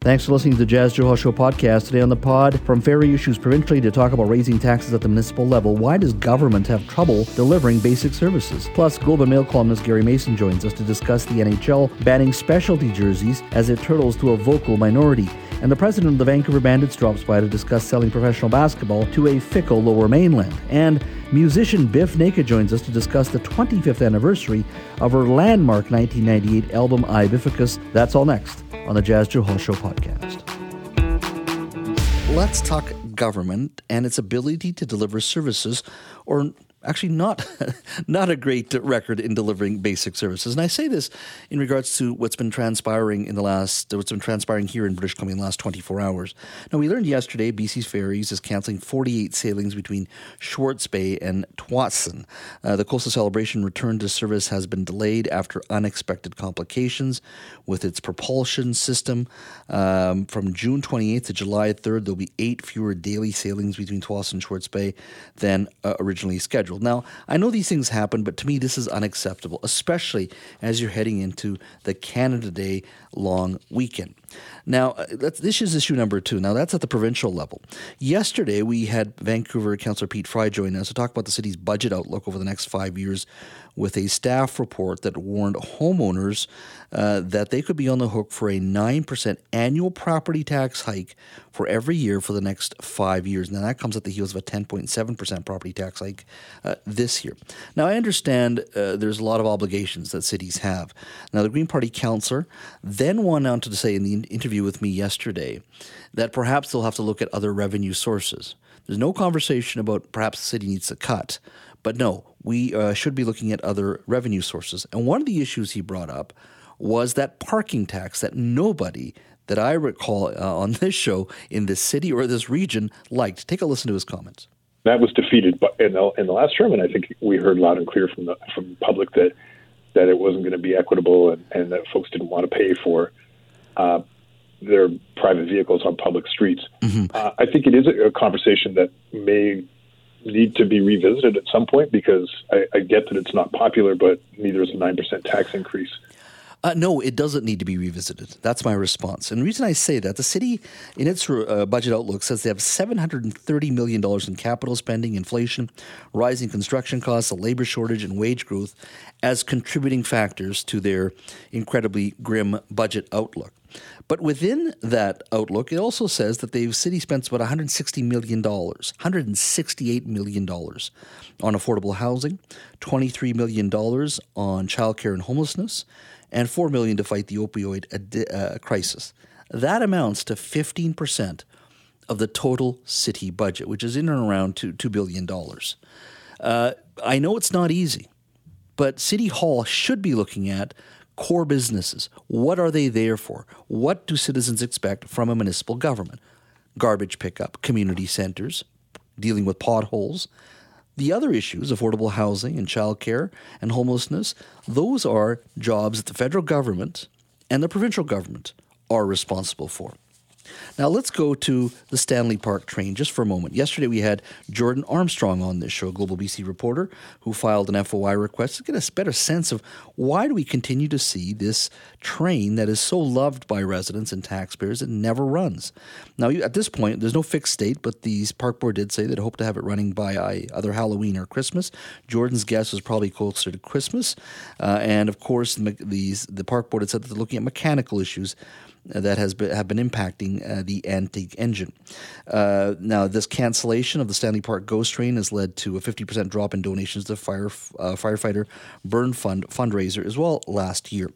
Thanks for listening to the Jas Johal Show podcast. Today on the pod, from ferry issues provincially to talk about raising taxes at the municipal level, why does government have trouble delivering basic services? Plus, Globe and Mail columnist Gary Mason joins us to discuss the NHL banning specialty jerseys as it turtles to a vocal minority. And the president of the Vancouver Bandits drops by to discuss selling professional basketball to a fickle lower mainland. And musician Bif Naked joins us to discuss the 25th anniversary of her landmark 1998 album I Bificus. That's all next on the Jas Johal Show podcast. Let's talk government and its ability to deliver services or actually not not a great record in delivering basic services. And I say this in regards to what's been transpiring in the last what's been transpiring here in British Columbia in the last 24 hours. Now we learned yesterday BC's Ferries is canceling 48 sailings between Swartz Bay and Tsawwassen. Uh, the coastal celebration return to service has been delayed after unexpected complications with its propulsion system. Um, from June 28th to July 3rd, there'll be eight fewer daily sailings between Tsawwassen and Swartz Bay than uh, originally scheduled. Now, I know these things happen, but to me, this is unacceptable, especially as you're heading into the Canada Day long weekend. Now, uh, this is issue number two. Now, that's at the provincial level. Yesterday, we had Vancouver Councillor Pete Fry join us to talk about the city's budget outlook over the next five years with a staff report that warned homeowners uh, that they could be on the hook for a 9% annual property tax hike for every year for the next five years. Now, that comes at the heels of a 10.7% property tax hike uh, this year. Now, I understand uh, there's a lot of obligations that cities have. Now, the Green Party councillor then went on to say in the interview with me yesterday that perhaps they'll have to look at other revenue sources. There's no conversation about perhaps the city needs to cut, but no, we uh, should be looking at other revenue sources. And one of the issues he brought up was that parking tax that nobody that I recall uh, on this show in this city or this region liked. Take a listen to his comments. That was defeated in the, in the last term, and I think we heard loud and clear from the from the public that that it wasn't going to be equitable and, and that folks didn't want to pay for uh, their private vehicles on public streets. Mm-hmm. Uh, I think it is a, a conversation that may need to be revisited at some point because I, I get that it's not popular, but neither is a 9% tax increase. Uh, no, it doesn't need to be revisited. That's my response. And the reason I say that, the city, in its uh, budget outlook, says they have $730 million in capital spending, inflation, rising construction costs, a labor shortage, and wage growth as contributing factors to their incredibly grim budget outlook. But within that outlook, it also says that the city spends about $160 million, $168 million on affordable housing, $23 million on childcare and homelessness, and 4 million to fight the opioid uh, crisis. That amounts to 15% of the total city budget, which is in and around 2, $2 billion. Uh, I know it's not easy, but City Hall should be looking at core businesses. What are they there for? What do citizens expect from a municipal government? Garbage pickup, community centers, dealing with potholes. The other issues, affordable housing and childcare and homelessness, those are jobs that the federal government and the provincial government are responsible for. Now let's go to the Stanley Park train just for a moment. Yesterday we had Jordan Armstrong on this show, a Global BC reporter, who filed an FOI request to get a better sense of why do we continue to see this train that is so loved by residents and taxpayers that never runs. Now at this point there's no fixed date, but the park board did say that they hope to have it running by either Halloween or Christmas. Jordan's guess was probably closer to Christmas, uh, and of course the, the park board had said that they're looking at mechanical issues that has been, have been impacting uh, the antique engine. Uh, now, this cancellation of the Stanley Park Ghost Train has led to a 50% drop in donations to the fire, uh, firefighter burn fund fundraiser as well last year.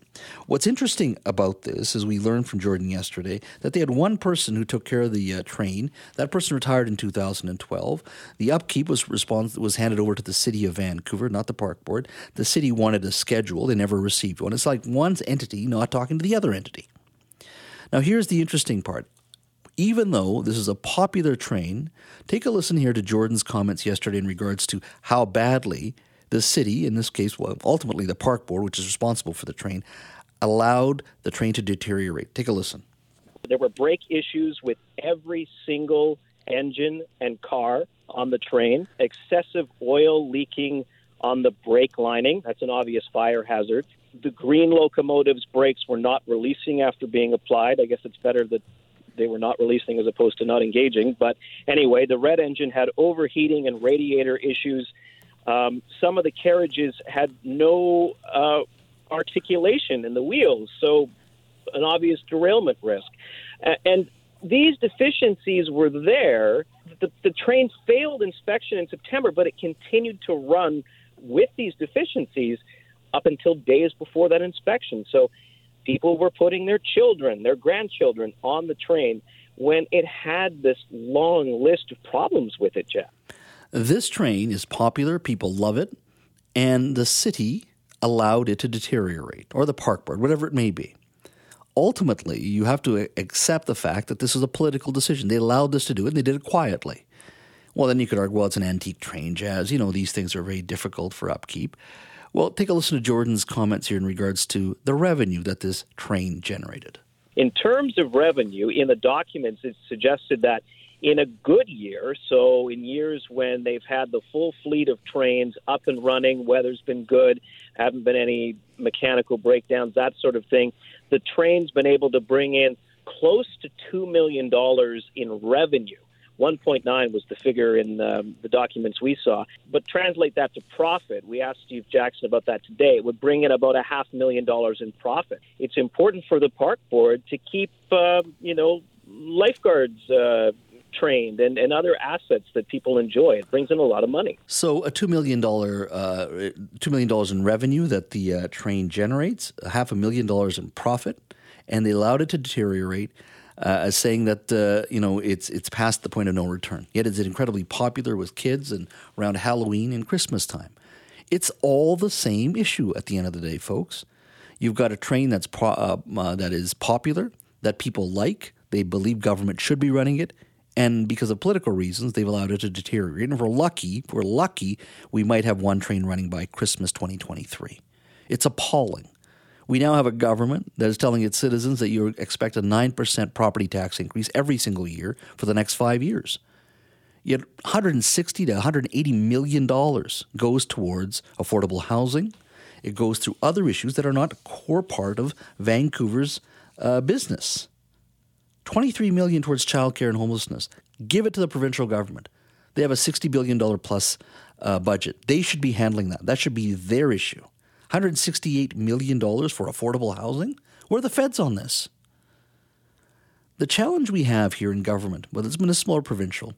What's interesting about this is we learned from Jordan yesterday that they had one person who took care of the uh, train. That person retired in 2012. The upkeep was respons- was handed over to the city of Vancouver, not the park board. The city wanted a schedule; they never received one. It's like one entity not talking to the other entity. Now, here's the interesting part. Even though this is a popular train, take a listen here to Jordan's comments yesterday in regards to how badly the city, in this case, well, ultimately the park board, which is responsible for the train, allowed the train to deteriorate. Take a listen. There were brake issues with every single engine and car on the train, excessive oil leaking on the brake lining. That's an obvious fire hazard. The green locomotive's brakes were not releasing after being applied. I guess it's better that they were not releasing as opposed to not engaging. But anyway, the red engine had overheating and radiator issues. Um, some of the carriages had no uh, articulation in the wheels, so an obvious derailment risk. And these deficiencies were there. The, the train failed inspection in September, but it continued to run with these deficiencies up until days before that inspection. So people were putting their children, their grandchildren on the train when it had this long list of problems with it, Jeff. This train is popular, people love it, and the city allowed it to deteriorate, or the park board, whatever it may be ultimately, you have to accept the fact that this is a political decision. They allowed this to do it, and they did it quietly. Well, then you could argue, well, it's an antique train, Jas. You know, these things are very difficult for upkeep. Well, take a listen to Jordan's comments here in regards to the revenue that this train generated. In terms of revenue, in the documents, it suggested that in a good year, so in years when they've had the full fleet of trains up and running, weather's been good, haven't been any mechanical breakdowns, that sort of thing, the train's been able to bring in close to $2 million in revenue. 1.9 was the figure in um, the documents we saw. But translate that to profit. We asked Steve Jackson about that today. It would bring in about a half million dollars in profit. It's important for the park board to keep, uh, you know, lifeguards uh, trained and, and other assets that people enjoy. It brings in a lot of money. So a two million dollar uh, two million dollars in revenue that the uh, train generates, half a million dollars in profit, and they allowed it to deteriorate. Uh, as saying that uh, you know it's it's past the point of no return. Yet it's incredibly popular with kids and around Halloween and Christmas time. It's all the same issue at the end of the day, folks. You've got a train that's pro- uh, uh, that is popular, that people like. They believe government should be running it. And because of political reasons, they've allowed it to deteriorate. And if we're lucky, if we're lucky, we might have one train running by Christmas 2023. It's appalling. We now have a government that is telling its citizens that you expect a 9% property tax increase every single year for the next five years. Yet 160 to 180 million dollars goes towards affordable housing. It goes through other issues that are not a core part of Vancouver's uh, business. 23 million towards childcare and homelessness. Give it to the provincial government. They have a 60 billion dollar plus uh, budget. They should be handling that. That should be their issue. 168 million dollars for affordable housing. Where are the feds on this? The challenge we have here in government, whether it's municipal or provincial,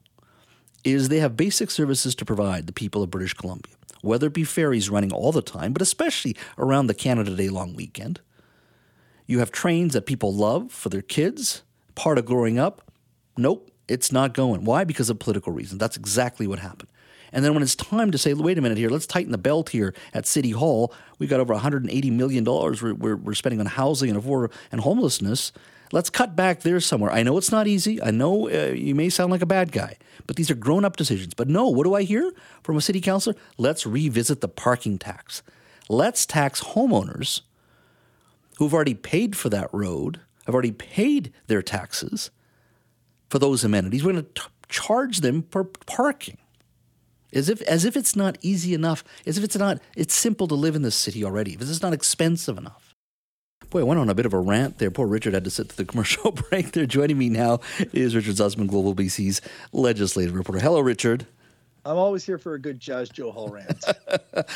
is they have basic services to provide the people of British Columbia, whether it be ferries running all the time, but especially around the Canada Day long weekend. You have trains that people love for their kids part of growing up? Nope, it's not going. Why? Because of political reasons. That's exactly what happened. And then when it's time to say, wait a minute here, let's tighten the belt here at City Hall, we've got over $180 million we're, we're, we're spending on housing and, and homelessness. Let's cut back there somewhere. I know it's not easy. I know uh, you may sound like a bad guy, but these are grown up decisions. But no, what do I hear from a city councilor? Let's revisit the parking tax. Let's tax homeowners who've already paid for that road have already paid their taxes for those amenities. We're going to charge them for parking. As if, as if it's not easy enough, as if it's not, it's simple to live in this city already, as if it's not expensive enough. Boy, I went on a bit of a rant there. Poor Richard had to sit to the commercial break there. Joining me now is Richard Zussman, Global BC's legislative reporter. Hello, Richard. I'm always here for a good Jas Johal rant.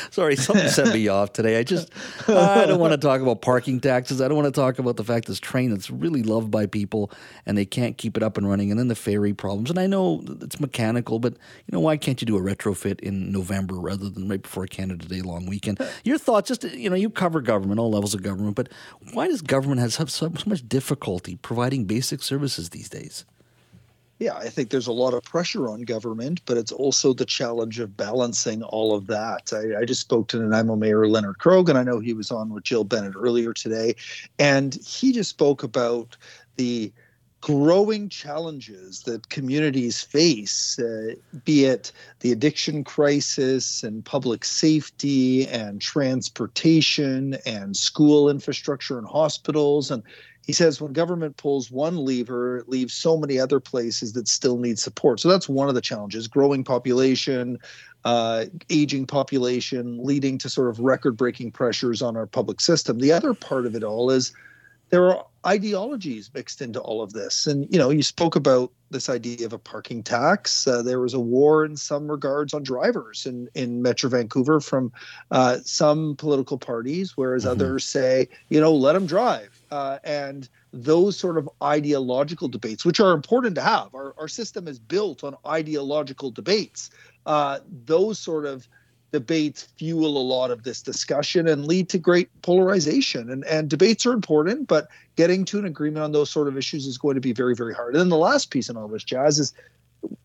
Sorry, something set me off today. I just I don't want to talk about parking taxes. I don't want to talk about the fact this train that's really loved by people and they can't keep it up and running, and then the ferry problems. And I know it's mechanical, but you know why can't you do a retrofit in November rather than right before Canada Day long weekend? Your thoughts? Just you know, you cover government, all levels of government, but why does government have so, so much difficulty providing basic services these days? Yeah, I think there's a lot of pressure on government, but it's also the challenge of balancing all of that. I, I, just spoke to Nanaimo Mayor Leonard Croghan. I know he was on with Jill Bennett earlier today, and he just spoke about the growing challenges that communities face, uh, be it the addiction crisis and public safety and transportation and school infrastructure and hospitals. And he says when government pulls one lever, it leaves so many other places that still need support. So that's one of the challenges growing population, uh, aging population, leading to sort of record breaking pressures on our public system. The other part of it all is there are ideologies mixed into all of this. And, you know, you spoke about this idea of a parking tax. Uh, there was a war in some regards on drivers in, in Metro Vancouver from uh, some political parties, whereas mm-hmm. others say, you know, let them drive. Uh, and those sort of ideological debates, which are important to have, our, our system is built on ideological debates. Uh, those sort of debates fuel a lot of this discussion and lead to great polarization. And, and debates are important, but getting to an agreement on those sort of issues is going to be very, very hard. And then the last piece in all this, Jas, is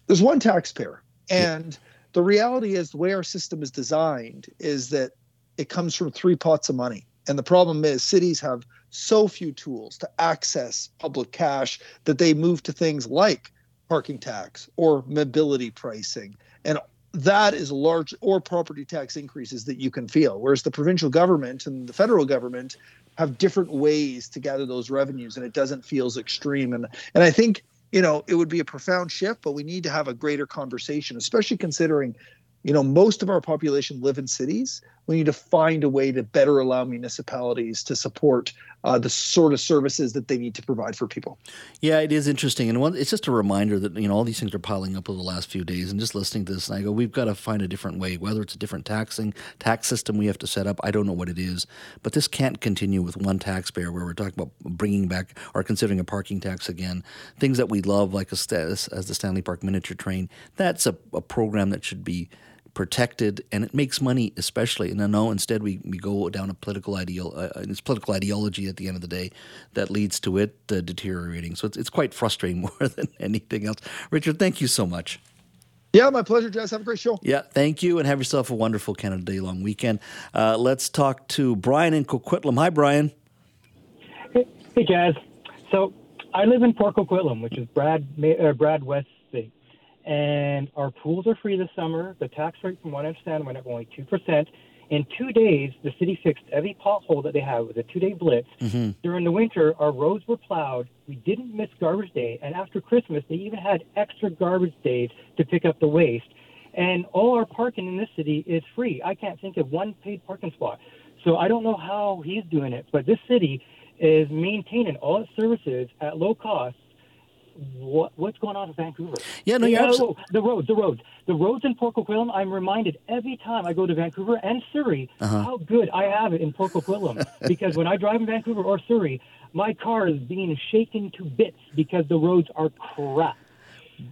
there's one taxpayer. And the reality is the way our system is designed is that it comes from three pots of money. And the problem is cities have so few tools to access public cash that they move to things like parking tax or mobility pricing and that is large or property tax increases that you can feel. Whereas the provincial government and the federal government have different ways to gather those revenues and it doesn't feel as extreme. And and i think you know it would be a profound shift but we need to have a greater conversation especially considering you know most of our population live in cities we need to find a way to better allow municipalities to support uh, the sort of services that they need to provide for people. Yeah, it is interesting, and one, it's just a reminder that you know all these things are piling up over the last few days. And just listening to this, and I go, we've got to find a different way. Whether it's a different taxing tax system we have to set up, I don't know what it is, but this can't continue with one taxpayer where we're talking about bringing back or considering a parking tax again. Things that we love, like a, as, as the Stanley Park miniature train, that's a, a program that should be protected and it makes money especially and I know instead we, we go down a political ideal uh, uh, it's political ideology at the end of the day that leads to it uh, deteriorating so it's, it's quite frustrating more than anything else Richard thank you so much yeah, my pleasure, Jas. Have a great show. Yeah, thank you, and have yourself a wonderful Canada Day long weekend. Uh, let's talk to Brian in Coquitlam. Hi, Brian. Hey, hey, Jas. So I live in Port Coquitlam, which is Brad uh, Brad West and our pools are free this summer. The tax rate, from what I understand, went up only two percent. In two days, the city fixed every pothole that they had with a two-day blitz. Mm-hmm. During the winter, our roads were plowed. We didn't miss garbage day, and after Christmas, they even had extra garbage days to pick up the waste. And all our parking in this city is free. I can't think of one paid parking spot. So I don't know how he's doing it, but this city is maintaining all its services at low cost what what's going on in Vancouver. Yeah, no, you're absolutely... the roads, the roads, the roads in Port Coquitlam. I'm reminded every time I go to Vancouver and Surrey uh-huh. how good I have it in Port Coquitlam because when I drive in Vancouver or Surrey, my car is being shaken to bits because the roads are crap.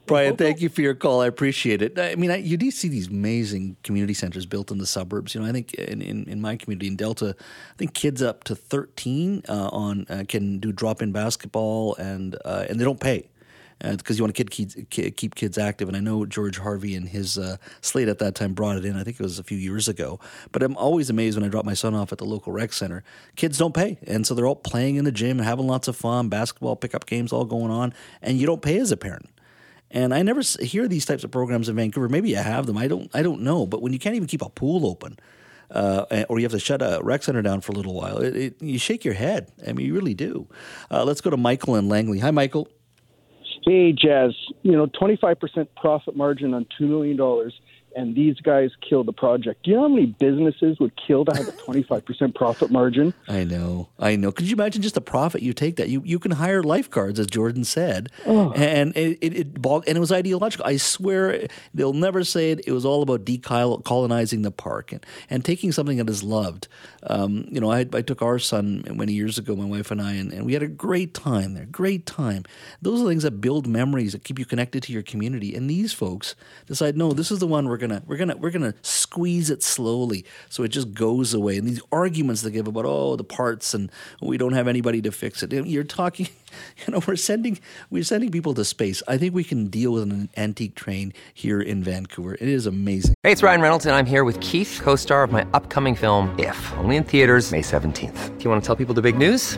Brian, thank you for your call. I appreciate it. I mean, I, you do see these amazing community centers built in the suburbs. You know, I think in, in, in my community in Delta, I think kids up to 13 uh, on uh, can do drop in basketball and uh, and they don't pay because uh, you want to keep kids, keep kids active. And I know George Harvey and his uh, slate at that time brought it in. I think it was a few years ago. But I'm always amazed when I drop my son off at the local rec center. Kids don't pay, and so they're all playing in the gym and having lots of fun, basketball pickup games all going on, and you don't pay as a parent. And I never hear these types of programs in Vancouver. Maybe I have them. I don't. I don't know. But when you can't even keep a pool open, uh, or you have to shut a rec center down for a little while, it, it, you shake your head. I mean, you really do. Uh, let's go to Michael and Langley. Hi, Michael hey, Jas, you know, 25% profit margin on $2 million and these guys killed the project. Do you know how many businesses would kill to have a 25% profit margin? I know. I know. Could you imagine just the profit you take that? You you can hire lifeguards, as Jordan said. Oh. And it, it, it, and it was ideological. I swear they'll never say it. It was all about decolonizing the park and, and taking something that is loved. Um, you know, I, I took our son many years ago, my wife and I, and, and we had a great time there. Great time. Those are things that build memories, that keep you connected to your community. And these folks decide, no, this is the one we're going gonna we're gonna we're gonna squeeze it slowly so it just goes away. And these arguments they give about oh the parts and we don't have anybody to fix it. You're talking, you know, we're sending we're sending people to space. I think we can deal with an antique train here in Vancouver. It is amazing. Hey, it's Ryan Reynolds, and I'm here with Keith, co-star of my upcoming film If, only in theaters May seventeenth. Do you want to tell people the big news?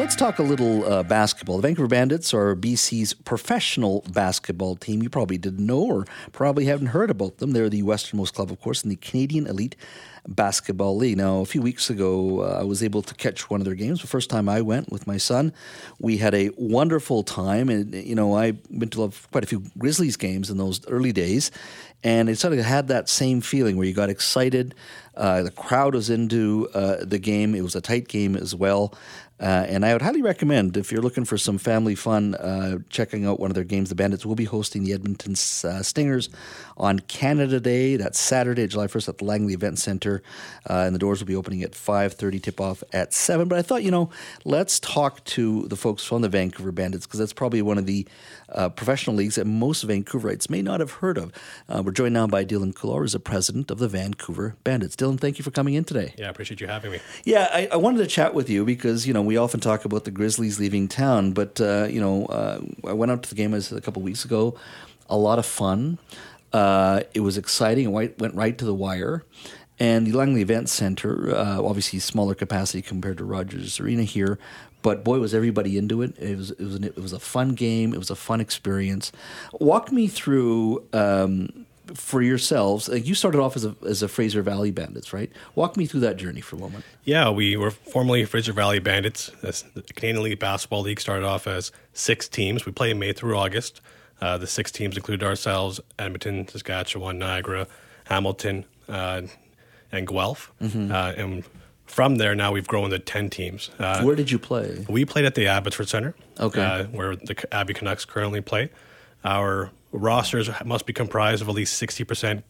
Let's talk a little uh, basketball. The Vancouver Bandits are BC's professional basketball team. You probably didn't know or probably haven't heard about them. They're the westernmost club, of course, in the Canadian Elite Basketball League. Now, a few weeks ago, uh, I was able to catch one of their games. The first time I went with my son, we had a wonderful time. And, you know, I went to quite a few Grizzlies games in those early days. And it sort of had that same feeling where you got excited. Uh, the crowd was into uh, the game. It was a tight game as well. Uh, and I would highly recommend if you're looking for some family fun, uh, checking out one of their games. The Bandits will be hosting the Edmonton uh, Stingers on Canada Day. That's Saturday, July 1st at the Langley Event Center, uh, and the doors will be opening at 5:30. Tip off at seven. But I thought, you know, let's talk to the folks from the Vancouver Bandits because that's probably one of the uh, professional leagues that most Vancouverites may not have heard of. Uh, we're joined now by Dylan Kular, who's the president of the Vancouver Bandits. Dylan, thank you for coming in today. Yeah, I appreciate you having me. Yeah, I, I wanted to chat with you because you know we often talk about the Grizzlies leaving town, but uh, you know uh, I went out to the game as a couple weeks ago. A lot of fun. Uh, it was exciting. It went right to the wire. And the Langley Event Center, uh, obviously smaller capacity compared to Rogers Arena here, but boy, was everybody into it. It was it was an, it was a fun game. It was a fun experience. Walk me through. Um, for yourselves, like you started off as a, as a Fraser Valley Bandits, right? Walk me through that journey for a moment. Yeah, we were formerly Fraser Valley Bandits. The Canadian League Basketball League started off as six teams. We played May through August. Uh, the six teams included ourselves: Edmonton, Saskatchewan, Niagara, Hamilton, uh, and Guelph. Mm-hmm. Uh, and from there, now we've grown to 10 teams. Uh, Where did you play? We played at the Abbotsford Center, okay. Uh, where the Abbey Canucks currently play. Our rosters must be comprised of at least 60%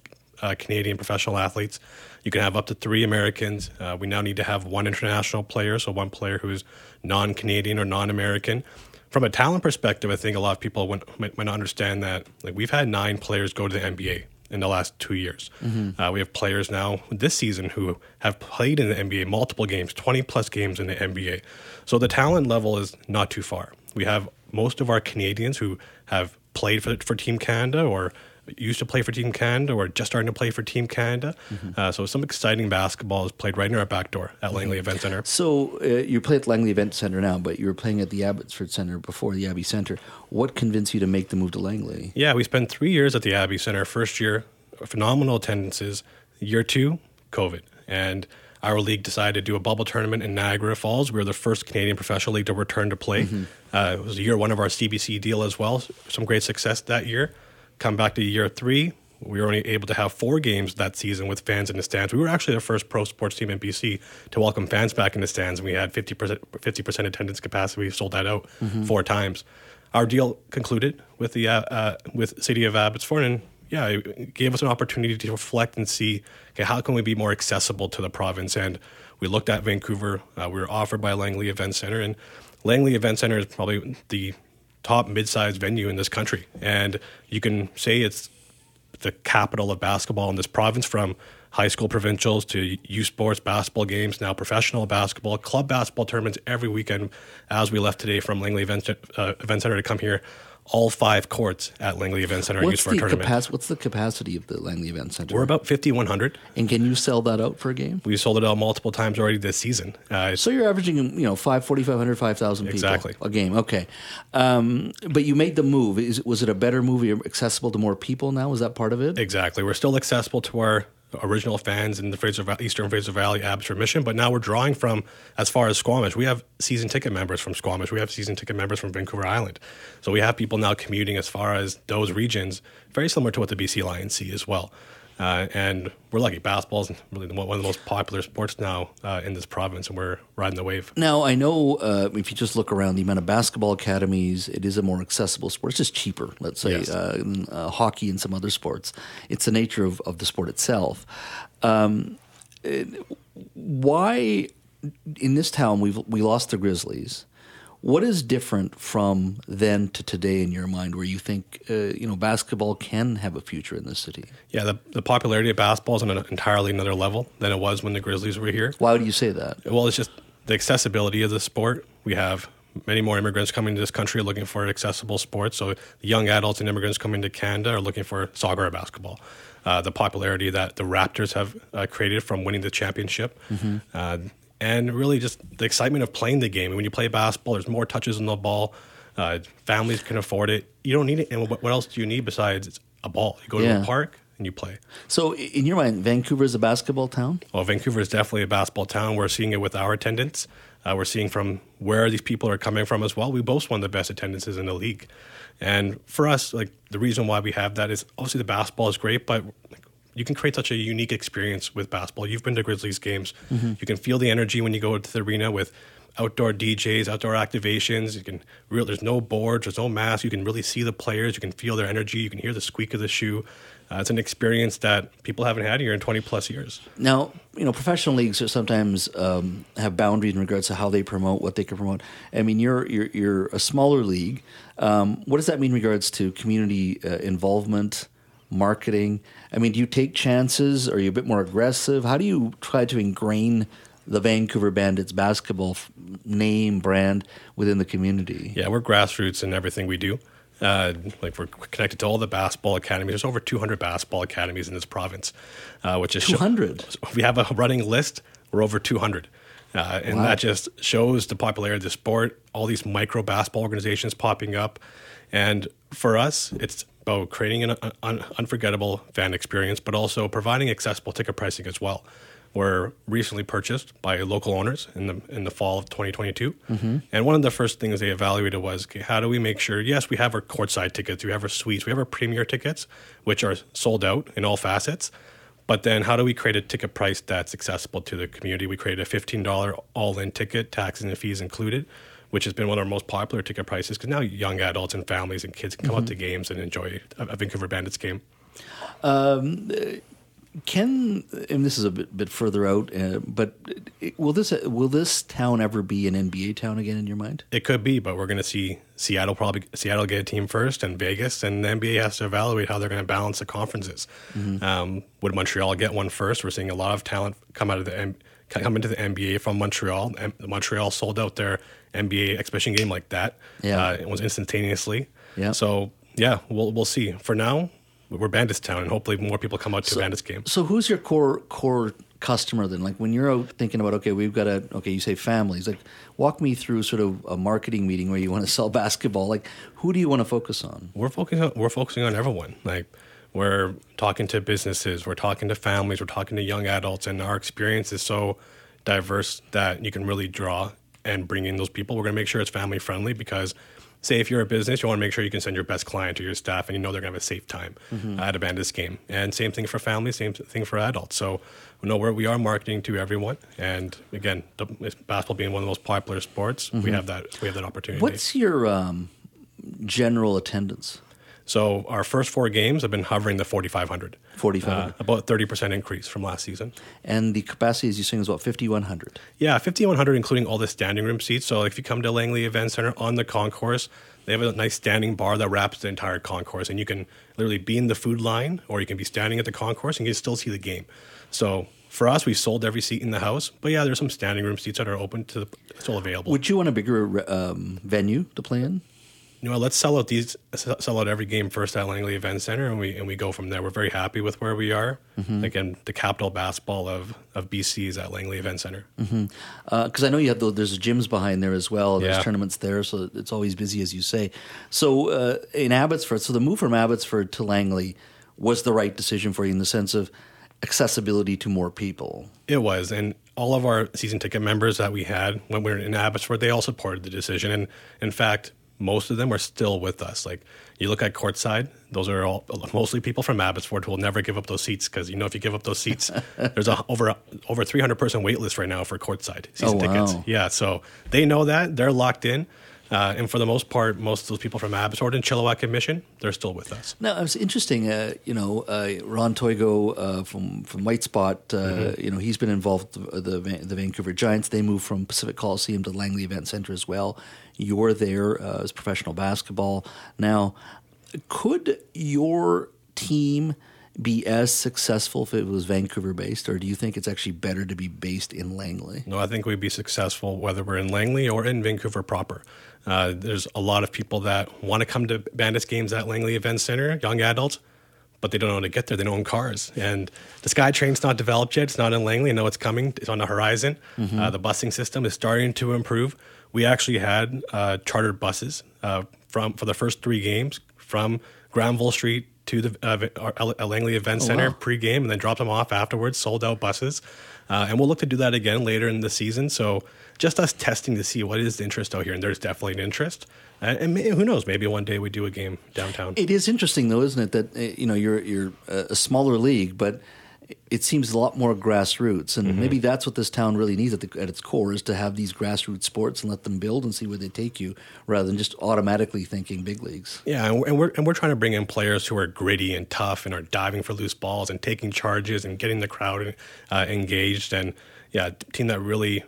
uh, Canadian professional athletes. You can have up to three Americans. Uh, we now need to have one international player, so one player who is non Canadian or non American. From a talent perspective, I think a lot of people might, might not understand that like we've had nine players go to the NBA in the last two years. Mm-hmm. Uh, we have players now this season who have played in the NBA multiple games, 20 plus games in the NBA. So the talent level is not too far. We have most of our Canadians who have played for, for Team Canada or used to play for Team Canada or just starting to play for Team Canada. Mm-hmm. Uh, so some exciting basketball is played right in our back door at Langley mm-hmm. Event Center. So uh, you play at Langley Event Center now, but you were playing at the Abbotsford Center before the Abbey Center. What convinced you to make the move to Langley? Yeah, we spent three years at the Abbey Center. First year, phenomenal attendances. Year two, COVID. And our league decided to do a bubble tournament in Niagara Falls. We were the first Canadian professional league to return to play. Mm-hmm. Uh, it was year one of our CBC deal as well. Some great success that year. Come back to year three, we were only able to have four games that season with fans in the stands. We were actually the first pro sports team in BC to welcome fans back in the stands, and we had 50%, 50% attendance capacity. We sold that out mm-hmm. four times. Our deal concluded with the uh, uh, with City of Abbotsford, and yeah, it gave us an opportunity to reflect and see okay, how can we be more accessible to the province. And we looked at Vancouver. Uh, we were offered by Langley Event Center, and Langley Event Center is probably the top mid-sized venue in this country, and you can say it's the capital of basketball in this province from high school provincials to youth sports basketball games, now professional basketball, club basketball tournaments every weekend. As we left today from Langley Event, uh, Event Center to come here, all five courts at Langley Event Center what's used for a tournament. Capac- what's the capacity of the Langley Event Center? We're about 5,100. And can you sell that out for a game? We sold it out multiple times already this season. Uh, so you're averaging, you know, 5, 4,500, 5,000 people exactly. a game. Okay. Um, but you made the move. Is, was it a better movie, accessible to more people now? Is that part of it? Exactly. We're still accessible to our original fans in the Fraser Eastern Fraser Valley Abbotsford Mission, but now we're drawing from as far as Squamish. We have season ticket members from Squamish. We have season ticket members from Vancouver Island. So we have people now commuting as far as those regions, very similar to what the BC Lions see as well. Uh, and we're lucky. Basketball is really one of the most popular sports now uh, in this province, and we're riding the wave. Now, I know uh, if you just look around the amount of basketball academies, it is a more accessible sport. It's just cheaper, let's say, yes. Uh, uh, hockey and some other sports. It's the nature of, of the sport itself. Um, it, why, in this town, we we lost the Grizzlies. What is different from then to today in your mind, where you think uh, you know basketball can have a future in this city? Yeah, the, the popularity of basketball is on an entirely another level than it was when the Grizzlies were here. Why do you say that? Well, it's just the accessibility of the sport. We have many more immigrants coming to this country looking for accessible sports. So the young adults and immigrants coming to Canada are looking for soccer or basketball. Uh, the popularity that the Raptors have uh, created from winning the championship, Mm-hmm. uh, and really just the excitement of playing the game. When you play basketball, there's more touches on the ball. Uh, families can afford it. You don't need it. And what, what else do you need besides a ball? You go to Yeah. a park and you play. So, in your mind, Vancouver is a basketball town. Well, Vancouver is definitely a basketball town. We're seeing it with our attendance. Uh, we're seeing from where these people are coming from as well. We boast one of the best attendances in the league. And for us, like the reason why we have that is obviously the basketball is great, but like, you can create such a unique experience with basketball. You've been to Grizzlies games. You can feel the energy when you go to the arena with outdoor DJs, outdoor activations. You can real there's no boards, there's no masks. You can really see the players. You can feel their energy. You can hear the squeak of the shoe. Uh, it's an experience that people haven't had here in 20 plus years. Now, you know, professional leagues are sometimes um, have boundaries in regards to how they promote, what they can promote. I mean, you're you're, you're a smaller league. Um, what does that mean in regards to community uh, involvement, marketing? I mean, do you take chances? Are you a bit more aggressive? How do you try to ingrain the Vancouver Bandits basketball name brand within the community? Yeah, we're grassroots in everything we do. Uh, like we're connected to all the basketball academies. There's over 200 basketball academies in this province, uh, which is 200? So we have a running list. We're over 200, uh, and Wow. that just shows the popularity of the sport. All these micro basketball organizations popping up, and for us, it's about creating an uh, un- unforgettable fan experience, but also providing accessible ticket pricing as well. We're recently purchased by local owners in the in the fall of 2022, mm-hmm. and one of the first things they evaluated was okay, how do we make sure? Yes, we have our courtside tickets, we have our suites, we have our premier tickets, which are sold out in all facets. But then, how do we create a ticket price that's accessible to the community? We created a $15 all in ticket, taxes and fees included, which has been one of our most popular ticket prices because now young adults and families and kids can come out to games and enjoy a, a Vancouver Bandits game. Can and this is a bit, bit further out, uh, but will this will this town ever be an NBA town again in your mind? It could be, but we're going to see Seattle probably Seattle get a team first, and Vegas, and the NBA has to evaluate how they're going to balance the conferences. Um, would Montreal get one first? We're seeing a lot of talent come out of the Come into the NBA from Montreal. M- Montreal sold out their NBA exhibition game like that. Yeah. uh, it was instantaneously. Yeah. So yeah, we'll we'll see. For now, we're Bandits town, and hopefully more people come out to Bandits game. So who's your core core customer then? Like when you're out thinking about okay, we've got a okay, you say families. Like walk me through sort of a marketing meeting where you want to sell basketball. Like who do you want to focus on? we're focusing on, we're focusing on everyone. Like we're talking to businesses, we're talking to families, we're talking to young adults, and our experience is so diverse that you can really draw and bring in those people. We're going to make sure it's family friendly because. Say if you're a business, you want to make sure you can send your best client to your staff, and you know they're going to have a safe time uh, at a Bandits game. And same thing for families, same thing for adults. So, we know where we are marketing to everyone. And again, basketball being one of the most popular sports, we have that we have that opportunity. What's your um, general attendance? So our first four games have been hovering the 4,500. 4,500. Uh, about 30% increase from last season. And the capacity, as you saying, is about fifty one hundred. Yeah, 5,100, including all the standing room seats. So if you come to Langley Event Center on the concourse, they have a nice standing bar that wraps the entire concourse. And you can literally be in the food line or you can be standing at the concourse and you can still see the game. So for us, we sold every seat in the house. But yeah, there's some standing room seats that are open to the, still available. Would you want a bigger um, venue to play in? You know, let's sell out these, sell out every game first at Langley Event Center, and we and we go from there. We're very happy with where we are. Mm-hmm. Again, the capital basketball of of BC is at Langley Event Center. Because I know you have the, there's gyms behind there as well. There's Yeah. tournaments there, so it's always busy, as you say. So uh, in Abbotsford, so the move from Abbotsford to Langley was the right decision for you in the sense of accessibility to more people. It was, and all of our season ticket members that we had when we were in Abbotsford, they all supported the decision. And in fact, most of them are still with us. Like you look at courtside, those are all mostly people from Abbotsford who will never give up those seats because you know if you give up those seats, there's a over over 300 person wait list right now for courtside season Oh, wow. tickets. Yeah, so they know that they're locked in. Uh, and for the most part, most of those people from Abbotsford and Chilliwack and Mission, they're still with us. Now, it was interesting. Uh, you know, uh, Ron Toigo uh, from from White Spot. Uh, mm-hmm. You know, he's been involved with the the Vancouver Giants. They moved from Pacific Coliseum to Langley Event Center as well. You're there uh, as professional basketball now. Could your team be as successful if it was Vancouver based, or do you think it's actually better to be based in Langley? No, I think we'd be successful whether we're in Langley or in Vancouver proper. Uh, there's a lot of people that want to come to Bandits games at Langley Event Center, young adults, but they don't know how to get there. They don't own cars. And the SkyTrain's not developed yet. It's not in Langley. I know it's coming. It's on the horizon. Mm-hmm. Uh, the busing system is starting to improve. We actually had uh, chartered buses uh, from for the first three games from Granville Street to the uh, Langley Event oh, Center wow. pre-game and then dropped them off afterwards. Sold out buses, uh, and we'll look to do that again later in the season. So just us testing to see what is the interest out here, and there's definitely an interest. Uh, and may, who knows? Maybe one day we do a game downtown. It is interesting, though, isn't it? That uh, you know you're you're a smaller league, but it seems a lot more grassroots, and mm-hmm. maybe that's what this town really needs at, the, at, its core is to have these grassroots sports and let them build and see where they take you, rather than just automatically thinking big leagues. Yeah, and we're and we're trying to bring in players who are gritty and tough and are diving for loose balls and taking charges and getting the crowd uh, engaged, and yeah, a team that really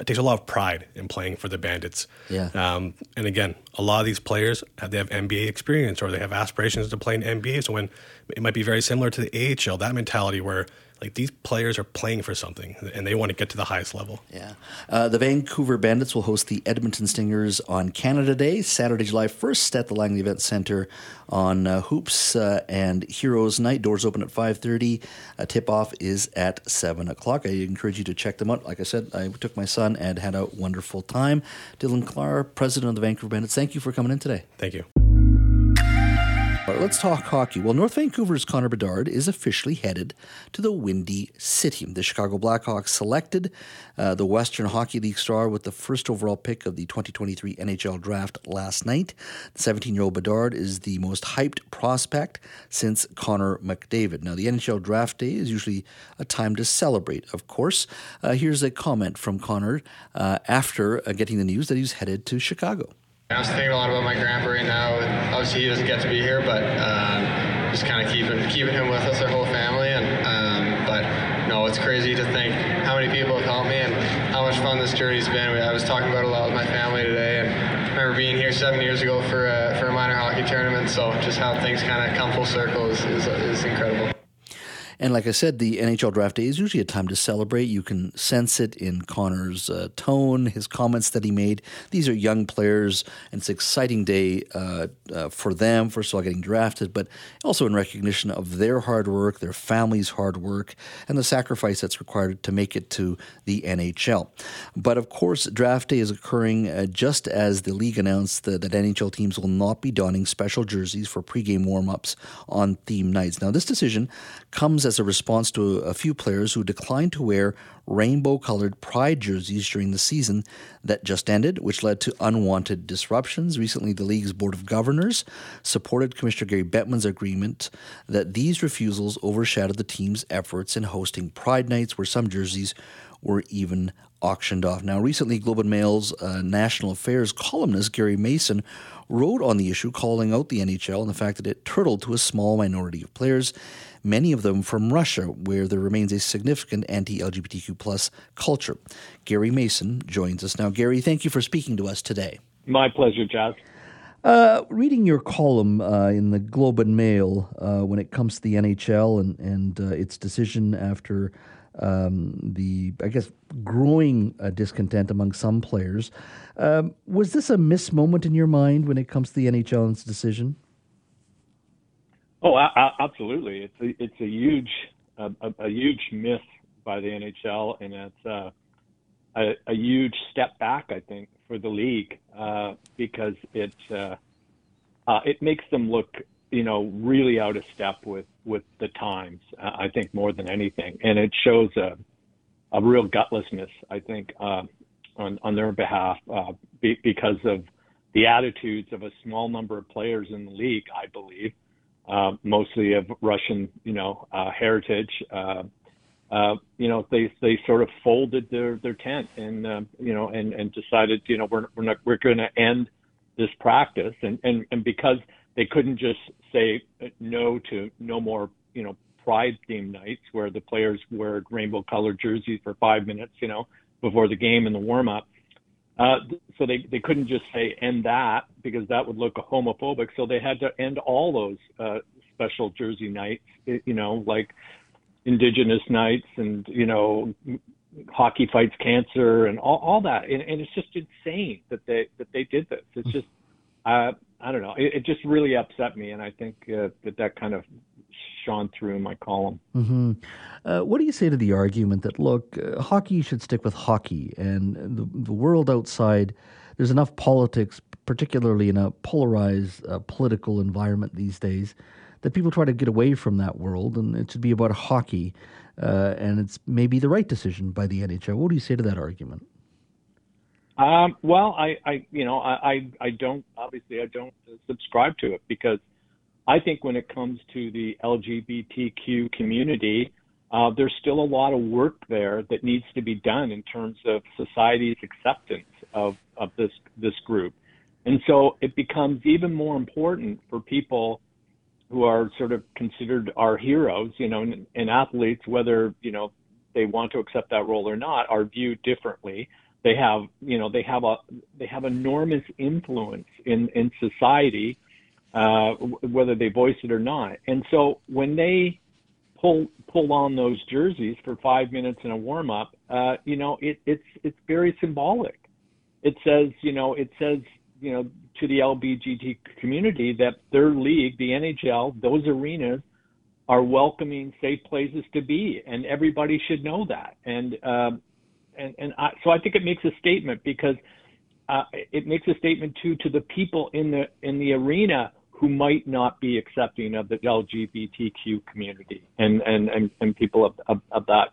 it takes a lot of pride in playing for the Bandits. Yeah. Um, and again, a lot of these players have, they have NBA experience or they have aspirations to play in NBA. So when it might be very similar to the AHL, that mentality where like these players are playing for something and they want to get to the highest level. Yeah. Uh, the Vancouver Bandits will host the Edmonton Stingers on Canada Day, Saturday, July 1st at the Langley Event Center on uh, Hoops uh, and Heroes Night. Doors open at 5.30. A tip-off is at 7 o'clock. I encourage you to check them out. Like I said, I took my son and had a wonderful time. Dylan Kular, president of the Vancouver Bandits, thank you for coming in today. Thank you. Let's talk hockey. Well, North Vancouver's Connor Bedard is officially headed to the Windy City. The Chicago Blackhawks selected uh, the Western Hockey League star with the first overall pick of the 2023 NHL draft last night. The 17 year old Bedard is the most hyped prospect since Connor McDavid. Now, the NHL draft day is usually a time to celebrate, of course. Uh, here's a comment from Connor uh, after uh, getting the news that he's headed to Chicago. I'm thinking a lot about my grandpa right now. Obviously, he doesn't get to be here, but um, just kind of keeping keeping him with us, our whole family. And um, but no, it's crazy to think how many people have helped me and how much fun this journey's been. I was talking about a lot with my family today, and I remember being here seven years ago for a, for a minor hockey tournament. So just how things kind of come full circle is, is, is incredible. And like I said, the NHL draft day is usually a time to celebrate. You can sense it in Connor's uh, tone, his comments that he made. These are young players, and it's an exciting day uh, uh, for them, first of all, getting drafted, but also in recognition of their hard work, their family's hard work, and the sacrifice that's required to make it to the NHL. But of course, draft day is occurring uh, just as the league announced that, that NHL teams will not be donning special jerseys for pregame warm ups on theme nights. Now, this decision comes as a response to a few players who declined to wear rainbow colored pride jerseys during the season that just ended, which led to unwanted disruptions. Recently, the league's Board of Governors supported Commissioner Gary Bettman's agreement that these refusals overshadowed the team's efforts in hosting pride nights, where some jerseys were even auctioned off. Now, recently, Globe and Mail's uh, national affairs columnist Gary Mason wrote on the issue, calling out the NHL and the fact that it turtled to a small minority of players many of them from Russia, where there remains a significant anti-LGBTQ plus culture. Gary Mason joins us now. Gary, thank you for speaking to us today. My pleasure, Jas. Uh, reading your column uh, in the Globe and Mail uh, when it comes to the NHL and, and uh, its decision after um, the, I guess, growing uh, discontent among some players, um, was this a miss moment in your mind when it comes to the NHL and its decision? Oh, I, I, absolutely. It's a, it's a huge a, a, huge miss by the NHL, and it's uh, a, a huge step back, I think, for the league uh, because it uh, uh, it makes them look, you know, really out of step with with the times. I think more than anything, and it shows a a real gutlessness. I think uh, on on their behalf uh, be, because of the attitudes of a small number of players in the league. I believe uh, mostly of Russian, you know, uh, heritage, uh, you know, they they sort of folded their their tent and you know and and decided, you know, we're we're not we're going to end this practice, and and and because they couldn't just say no to no more, you know, pride themed nights where the players wear rainbow colored jerseys for five minutes, you know, before the game and the warm up. Uh, so they, they couldn't just say end that because that would look homophobic. So they had to end all those uh, special jersey nights, you know, like indigenous nights and you know hockey fights cancer and all, all that and, and it's just insane that they that they did this it's just uh, i don't know it, it just really upset me and i think uh, that that kind of shone through in my column mm-hmm. uh, what do you say to the argument that look uh, hockey should stick with hockey and the, the world outside there's enough politics particularly in a polarized uh, political environment these days that people try to get away from that world and it should be about hockey. Uh, and it's maybe the right decision by the NHL. What do you say to that argument? Um, well, I, I, you know, I, I don't obviously I don't subscribe to it because I think when it comes to the LGBTQ community, uh, there's still a lot of work there that needs to be done in terms of society's acceptance of, of this this group, and so it becomes even more important for people who are sort of considered our heroes, you know, and, and athletes, whether, you know, they want to accept that role or not, are viewed differently. They have, you know, they have a, they have enormous influence in, in society, uh, whether they voice it or not. And so when they pull, pull on those jerseys for five minutes in a warm up, uh, you know, it, it's, it's very symbolic. It says, you know, it says, you know, to the LBGT community that their league, the NHL, those arenas are welcoming, safe places to be, and everybody should know that. And um, and and I, so I think it makes a statement because uh, it makes a statement too to the people in the in the arena who might not be accepting of the LGBTQ community and and and, and people of, of, of that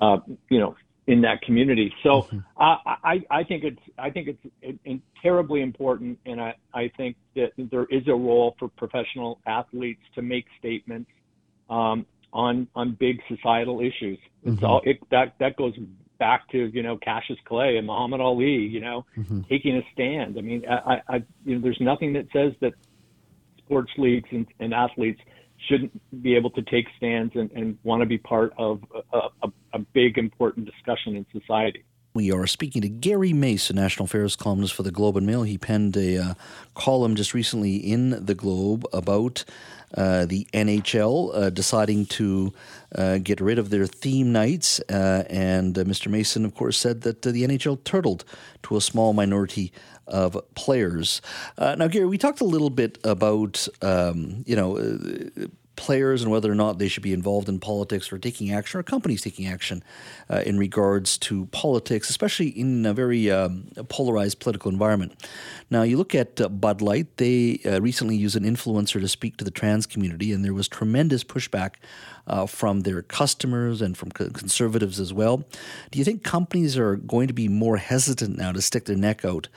uh, you know in that community. So mm-hmm. uh, I, I think it's I think it's it, it, terribly important, and I, I think that there is a role for professional athletes to make statements um, on on big societal issues. It's mm-hmm. all it, that that goes back to you know Cassius Clay and Muhammad Ali, you know, mm-hmm. taking a stand. I mean, I, I you know, there's nothing that says that sports leagues and, and athletes shouldn't be able to take stands and, and want to be part of a, a, a big, important discussion in society. We are speaking to Gary Mason, a national affairs columnist for the Globe and Mail. He penned a uh, column just recently in the Globe about uh, the NHL uh, deciding to uh, get rid of their theme nights. Uh, and uh, Mr. Mason, of course, said that the NHL turtled to a small minority of players. now, Gary, we talked a little bit about, um, you know, players and whether or not they should be involved in politics or taking action, or companies taking action uh, in regards to politics, especially in a very um, polarized political environment. Now, you look at uh, Bud Light, they uh, recently used an influencer to speak to the trans community, and there was tremendous pushback uh, from their customers and from conservatives as well. Do you think companies are going to be more hesitant now to stick their neck out?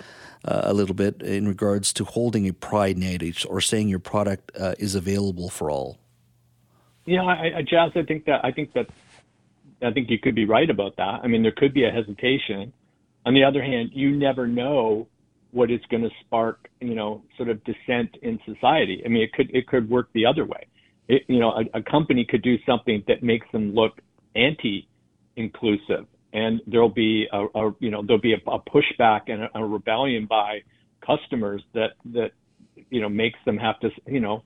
Uh, a little bit in regards to holding a pride night or saying your product uh, is available for all? Yeah, I, I, Jas, I think that I think that I think you could be right about that. I mean, there could be a hesitation. On the other hand, you never know what is going to spark, you know, sort of dissent in society. I mean, it could it could work the other way. It, you know, a, a company could do something that makes them look anti-inclusive, and there'll be a, a you know there'll be a, a pushback and a, a rebellion by customers that that you know makes them have to you know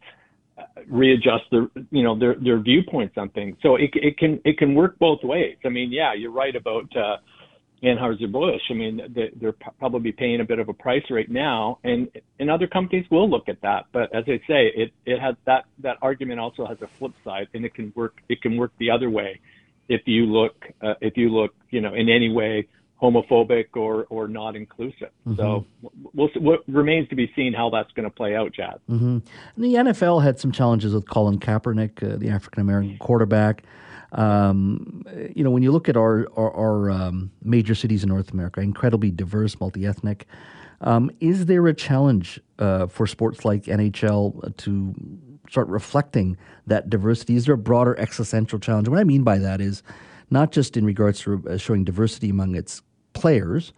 readjust their you know their their viewpoints on things. So it it can it can work both ways. I mean, yeah, you're right about uh, Anheuser Busch. I mean, they're probably paying a bit of a price right now, and and other companies will look at that. But as I say, it it has that that argument also has a flip side, and it can work it can work the other way if you look uh, if you look you know in any way homophobic or or not inclusive. Mm-hmm. So we'll, what remains to be seen how that's going to play out, Chad. Mm-hmm. the NFL had some challenges with Colin Kaepernick, uh, the African American quarterback. Um, you know, when you look at our our, our um, major cities in North America, incredibly diverse, multi ethnic. Um, is there a challenge uh, for sports like NHL to start reflecting that diversity? Is there a broader existential challenge? What I mean by that is not just in regards to uh, showing diversity among its players,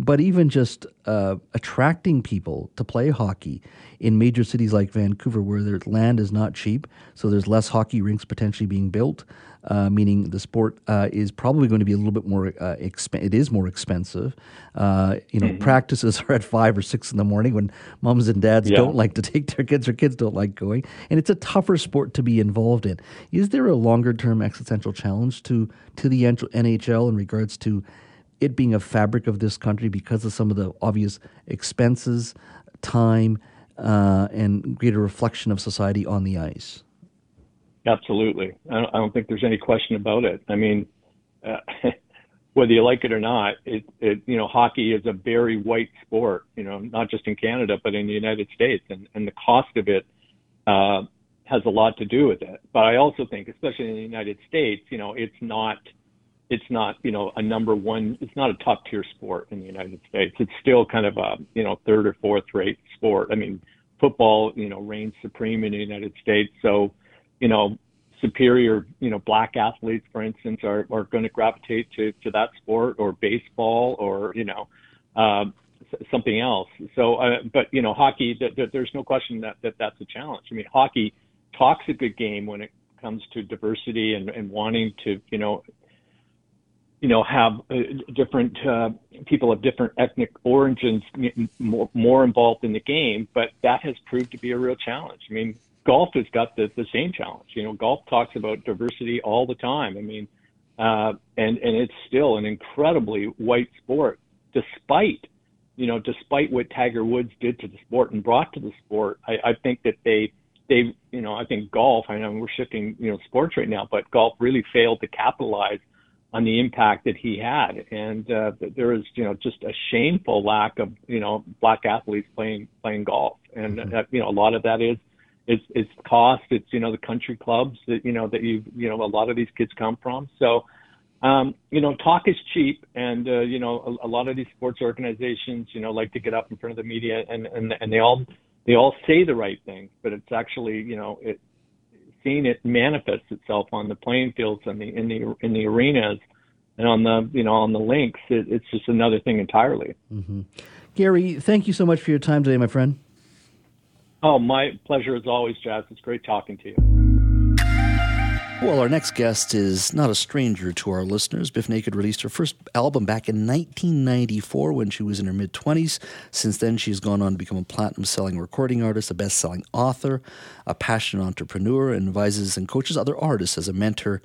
but even just uh, attracting people to play hockey in major cities like Vancouver, where their land is not cheap, so there's less hockey rinks potentially being built, uh, meaning the sport uh, is probably going to be a little bit more. Uh, exp- it is more expensive. Uh, you know, mm-hmm. practices are at five or six in the morning when moms and dads yeah. don't like to take their kids, or kids don't like going, and it's a tougher sport to be involved in. Is there a longer term existential challenge to to the NHL in regards to it being a fabric of this country because of some of the obvious expenses, time, uh, and greater reflection of society on the ice. Absolutely. I don't, think there's any question about it. I mean, uh, whether you like it or not, it, it, you know, hockey is a very white sport, you know, not just in Canada, but in the United States. And, and the cost of it, uh, has a lot to do with it. But I also think, especially in the United States, you know, it's not – it's not you know a number one it's not a top tier sport in the united states. It's still kind of a you know third or fourth rate sport. I mean football you know reigns supreme in the united states. So you know superior you know black athletes for instance are are going to gravitate to to that sport or baseball or you know um something else. So uh, but you know hockey th- th- there's no question that, that that's a challenge. I mean hockey talks a good game when it comes to diversity and, and wanting to you know you know, have uh, different uh, people of different ethnic origins more, more involved in the game, but that has proved to be a real challenge. I mean, golf has got the, the same challenge. You know, golf talks about diversity all the time. I mean, uh, and and it's still an incredibly white sport, despite you know, despite what Tiger Woods did to the sport and brought to the sport. I, I think that they they you know I think golf. I know we're shifting you know sports right now, but golf really failed to capitalize on the impact that he had. And uh, there is, you know, just a shameful lack of, you know, black athletes playing playing golf. And mm-hmm. uh, you know, a lot of that is it's it's cost. It's you know the country clubs that you know that you you know a lot of these kids come from. So. Um, you know, talk is cheap, and uh, you know, a, a lot of these sports organizations, you know, like to get up in front of the media, and and and they all they all say the right things, but it's actually, you know, it seen it manifest itself on the playing fields and the in the in the arenas and on the you know on the links. It, it's just another thing entirely. Mm-hmm. Gary, thank you so much for your time today, my friend. Oh, my pleasure as always, Jas. It's great talking to you. Well, our next guest is not a stranger to our listeners. Bif Naked released her first album back in 1994 when she was in her mid 20s. Since then, she's gone on to become a platinum selling recording artist, a best selling author, a passionate entrepreneur, and advises and coaches other artists as a mentor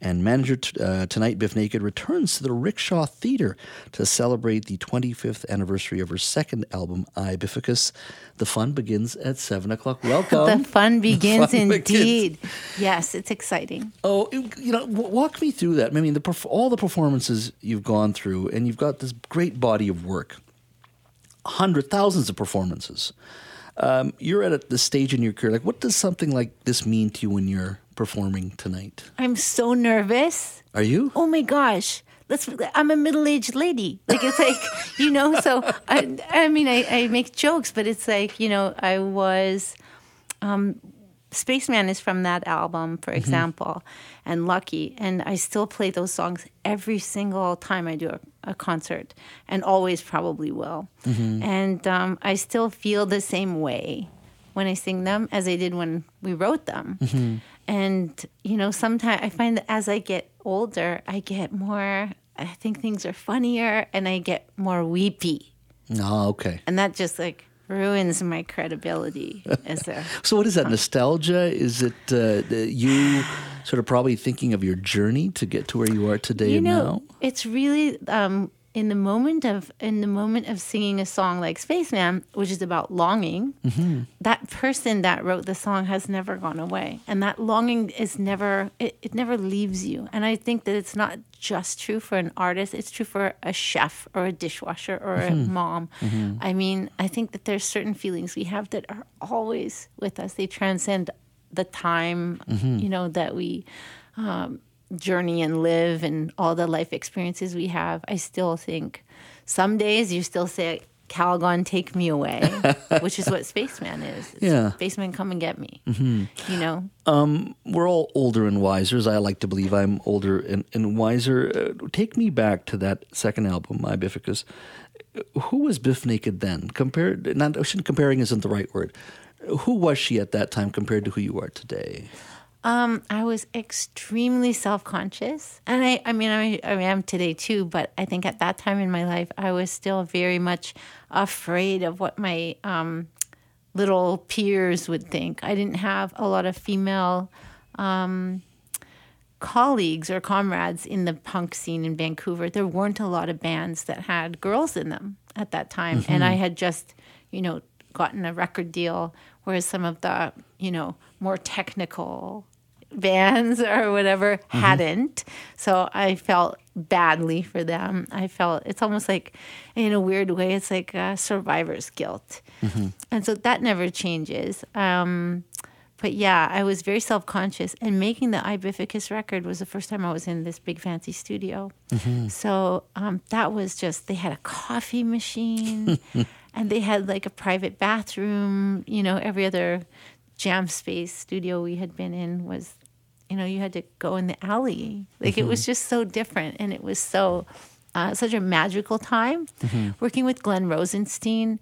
and manager t- uh, tonight, Bif Naked returns to the Rickshaw Theater to celebrate the 25th anniversary of her second album, I Bificus. The fun begins at 7 o'clock. Welcome. The fun begins the fun indeed. Begins. Yes, it's exciting. Oh, you know, walk me through that. I mean, the all the performances you've gone through, and you've got this great body of work, hundred thousands of performances. Um, you're at the stage in your career. Like, what does something like this mean to you when you're performing tonight? I'm so nervous. Are you? Oh my gosh. Let's, I'm a middle-aged lady. Like it's like, you know, so I, I mean, I, I make jokes, but it's like, you know, I was, um, Spaceman is from that album, for mm-hmm. example, and Lucky. And I still play those songs every single time I do a, a concert, and always probably will. Mm-hmm. And um, I still feel the same way when I sing them as I did when we wrote them. Mm-hmm. And, you know, sometimes I find that as I get older, I get more, I think things are funnier and I get more weepy. Oh, okay. And that just like ruins my credibility as a. so, what is that? Nostalgia? Is it uh, you sort of probably thinking of your journey to get to where you are today you know, now? It's really. Um, in the moment of in the moment of singing a song like Spaceman, which is about longing, mm-hmm. that person that wrote the song has never gone away, and that longing is never it, it never leaves you. And I think that it's not just true for an artist; it's true for a chef or a dishwasher or mm-hmm. a mom. Mm-hmm. I mean, I think that there's certain feelings we have that are always with us. They transcend the time, mm-hmm. you know, that we. Um, journey and live and all the life experiences we have, I still think some days you still say, Calgon, take me away, which is what Spaceman is. It's Yeah. Spaceman, come and get me. Mhm. You know? Um, we're all older and wiser. As I like to believe I'm older and, and wiser. Uh, take me back to that second album, I Bificus. Who was Bif Naked then? Compared, not comparing isn't the right word. Who was she at that time compared to who you are today? Um, I was extremely self-conscious, and I, I mean, I, I am today too. But I think at that time in my life, I was still very much afraid of what my um, little peers would think. I didn't have a lot of female um, colleagues or comrades in the punk scene in Vancouver. There weren't a lot of bands that had girls in them at that time, Mhm. and I had just, you know, gotten a record deal, whereas some of the, you know, more technical bands or whatever hadn't. So I felt badly for them. I felt it's almost like, in a weird way, it's like uh, survivor's guilt. And so that never changes. Um, but yeah, I was very self conscious, and making the I Bificus record was the first time I was in this big fancy studio. Mhm. So um, that was just, they had a coffee machine and they had like a private bathroom. You know, every other jam space studio we had been in was, you know, you had to go in the alley. Like it was Mhm. just so different, and it was so, uh, such a magical time. Mhm. Working with Glenn Rosenstein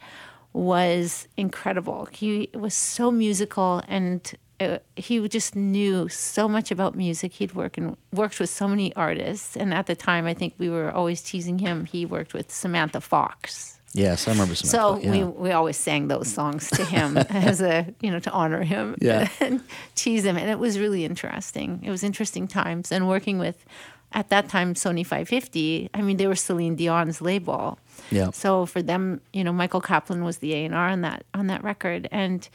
was incredible. He was so musical and uh, he just knew so much about music. He'd worked and worked with so many artists, and at the time, I think we were always teasing him. He worked with Samantha Fox. Yes, I remember some. So yeah. we we always sang those songs to him as a you know to honor him Yeah. and tease him, and it was really interesting. It was interesting times, and working with at that time Sony 550. I mean, they were Celine Dion's label. Yeah. So for them, you know, Michael Kaplan was the A and R on that on that record, and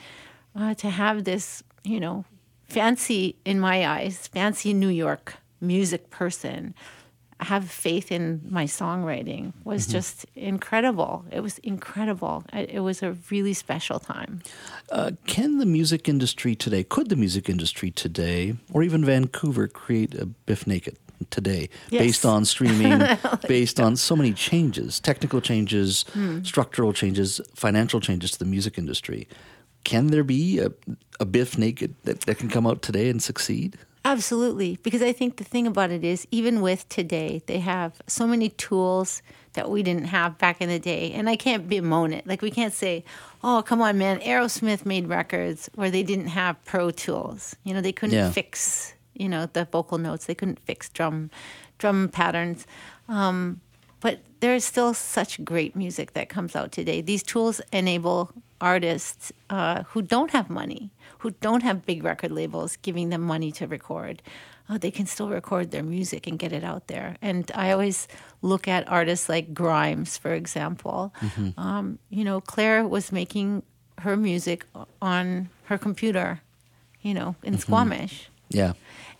uh, to have this, you know, fancy in my eyes, fancy New York music person have faith in my songwriting was Mhm. just incredible. It was incredible. It, was a really special time. Uh, can the music industry today, could the music industry today, or even Vancouver, create a Bif Naked today Yes. based on streaming, based on so many changes, technical changes, Hmm. structural changes, financial changes to the music industry? Can there be a, a Bif Naked that, that can come out today and succeed? Absolutely. Because I think the thing about it is, even with today, they have so many tools that we didn't have back in the day. And I can't bemoan it. Like, we can't say, oh, come on, man, Aerosmith made records where they didn't have Pro Tools. You know, they couldn't Yeah. fix, you know, the vocal notes, they couldn't fix drum, drum patterns. Um, but there is still such great music that comes out today. These tools enable artists uh, who don't have money, who don't have big record labels giving them money to record. Uh, they can still record their music and get it out there. And I always look at artists like Grimes, for example. Mhm. Um, you know, Claire was making her music on her computer, you know, in Squamish. Yeah.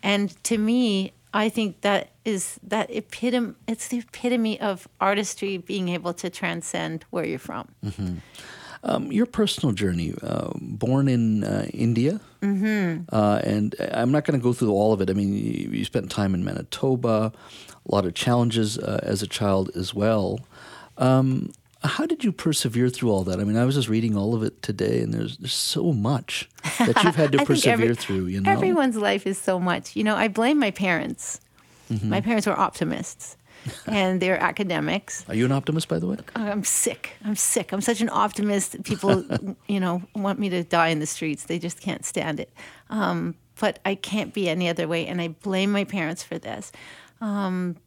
And to me, I think that is that epitome. It's the epitome of artistry being able to transcend where you're from. hmm Um, your personal journey, uh, born in uh, India, Mm-hmm. uh, and I'm not going to go through all of it. I mean, you, you spent time in Manitoba, a lot of challenges uh, as a child as well. Um, how did you persevere through all that? I mean, I was just reading all of it today, and there's, there's so much that you've had to persevere every- through. You know, Everyone's life is so much. You know, I blame my parents. Mhm. My parents were optimists, and they're academics. Are you an optimist, by the way? I'm sick. I'm sick. I'm such an optimist. People, you know, want me to die in the streets. They just can't stand it. Um, but I can't be any other way, and I blame my parents for this. Um,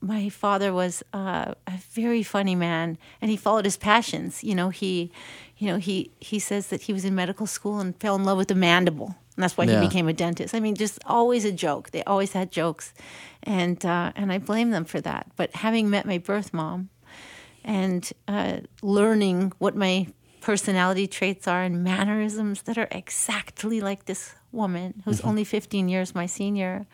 my father was uh, a very funny man, and he followed his passions. You know, he, you know, he he says that he was in medical school and fell in love with the mandible, and that's why Yeah. he became a dentist. I mean, just always a joke. They always had jokes, and uh, and I blame them for that. But having met my birth mom, and uh, learning what my personality traits are and mannerisms that are exactly like this woman who's Mhm. only 15 years my senior.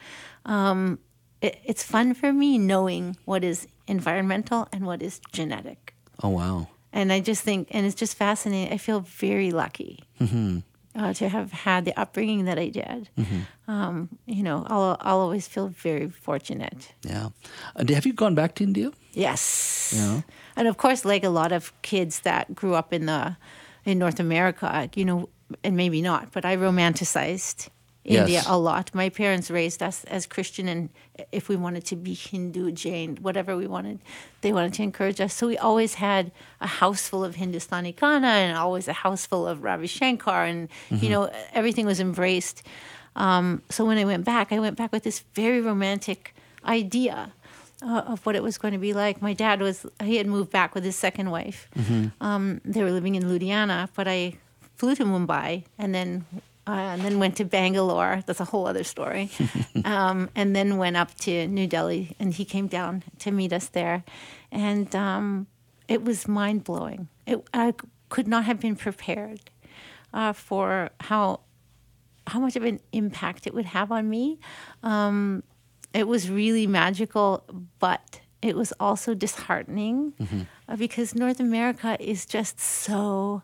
Um, it, it's fun for me knowing what is environmental and what is genetic. Oh wow. And I just think, and it's just fascinating. I feel very lucky. hmm uh, to have had the upbringing that I did. Mm-hmm. Um, you know, I'll, I'll always feel very fortunate. Yeah. And have you gone back to India? Yes. Yeah. And of course, like a lot of kids that grew up in the in North America, you know, and maybe not, but I romanticized India Yes. a lot. My parents raised us as Christian, and if we wanted to be Hindu, Jain, whatever we wanted, they wanted to encourage us. So we always had a house full of Hindustani Kana and always a house full of Ravi Shankar, and you know everything was embraced. Um, so when I went back, I went back with this very romantic idea uh, of what it was going to be like. My dad was he had moved back with his second wife. Um, they were living in Ludhiana, but I flew to Mumbai and then uh, and then went to Bangalore. That's a whole other story. um, and then went up to New Delhi, and he came down to meet us there, and um, it was mind blowing. I could not have been prepared uh, for how how much of an impact it would have on me. Um, it was really magical, but it was also disheartening uh, because North America is just so.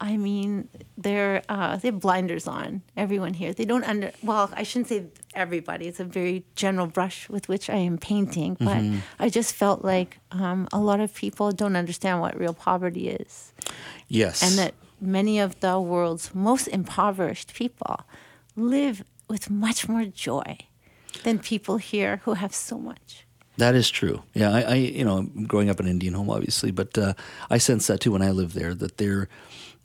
I mean, they're uh, they have blinders on. Everyone here, they don't under. Well, I shouldn't say everybody. It's a very general brush with which I am painting, but I just felt like um, a lot of people don't understand what real poverty is Yes. and that many of the world's most impoverished people live with much more joy than people here who have so much. That is true. Yeah, I, I you know, growing up in an Indian home, obviously, but uh, I sense that too when I live there. That there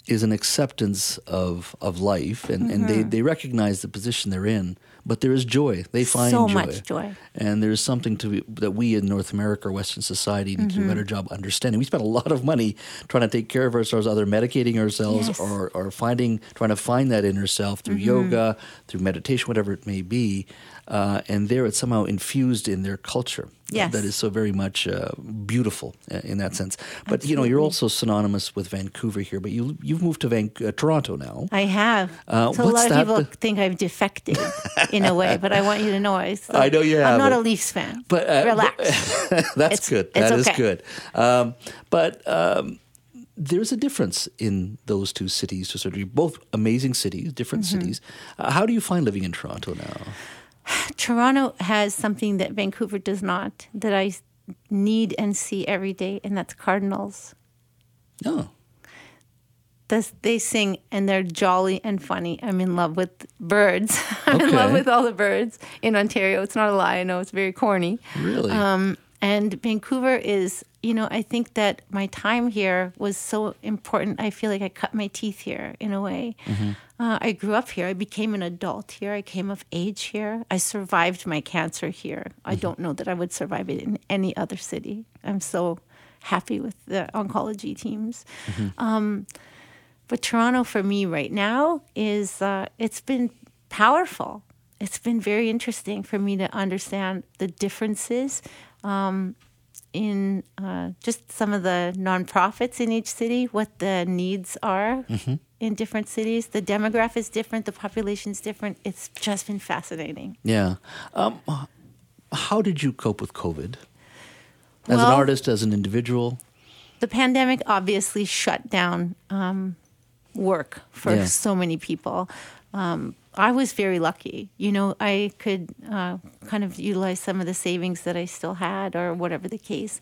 is an acceptance of of life, and, and Mm-hmm. they, they recognize the position they're in, but there is joy. They find So joy. much joy. and there's something to be, that we in North America or Western society need to Mm-hmm. do a better job understanding. We spend a lot of money trying to take care of ourselves, either medicating ourselves Yes. or or finding trying to find that inner self through Mm-hmm. yoga, through meditation, whatever it may be. Uh, and there, it's somehow infused in their culture. Yes. that is so very much uh, beautiful uh, in that sense. But you know, you're also synonymous with Vancouver here. But you you've moved to Van- uh, Toronto now. I have. Uh, so a what's lot of that people think I've defected in a way, but I want you to know I. Still, I know you I'm not a Leafs fan. But uh, relax. but- that's It's- good. it's That is okay. good. Um, but um, there's a difference in those two cities to certain degree. Both amazing cities, different Mm-hmm. cities. Uh, how do you find living in Toronto now? Toronto has something that Vancouver does not, that I need and see every day, and that's cardinals. No. This, they sing and they're jolly and funny. I'm in love with birds. I'm in love with all the birds in Ontario. It's not a lie. I know it's very corny. Really? Um, and Vancouver is, you know, I think that my time here was so important. I feel like I cut my teeth here in a way. Uh, I grew up here. I became an adult here. I came of age here. I survived my cancer here. I don't know that I would survive it in any other city. I'm so happy with the oncology teams. Um, but Toronto for me right now is uh, it's been powerful. It's been very interesting for me to understand the differences um, in uh, just some of the nonprofits in each city, what the needs are in different cities. The demographic is different, the population is different. It's just been fascinating. Yeah. Um, how did you cope with COVID? As an artist, as an individual? the pandemic obviously shut down um, work for Yeah. so many people. Um, I was very lucky. You know, I could uh, kind of utilize some of the savings that I still had, or whatever the case.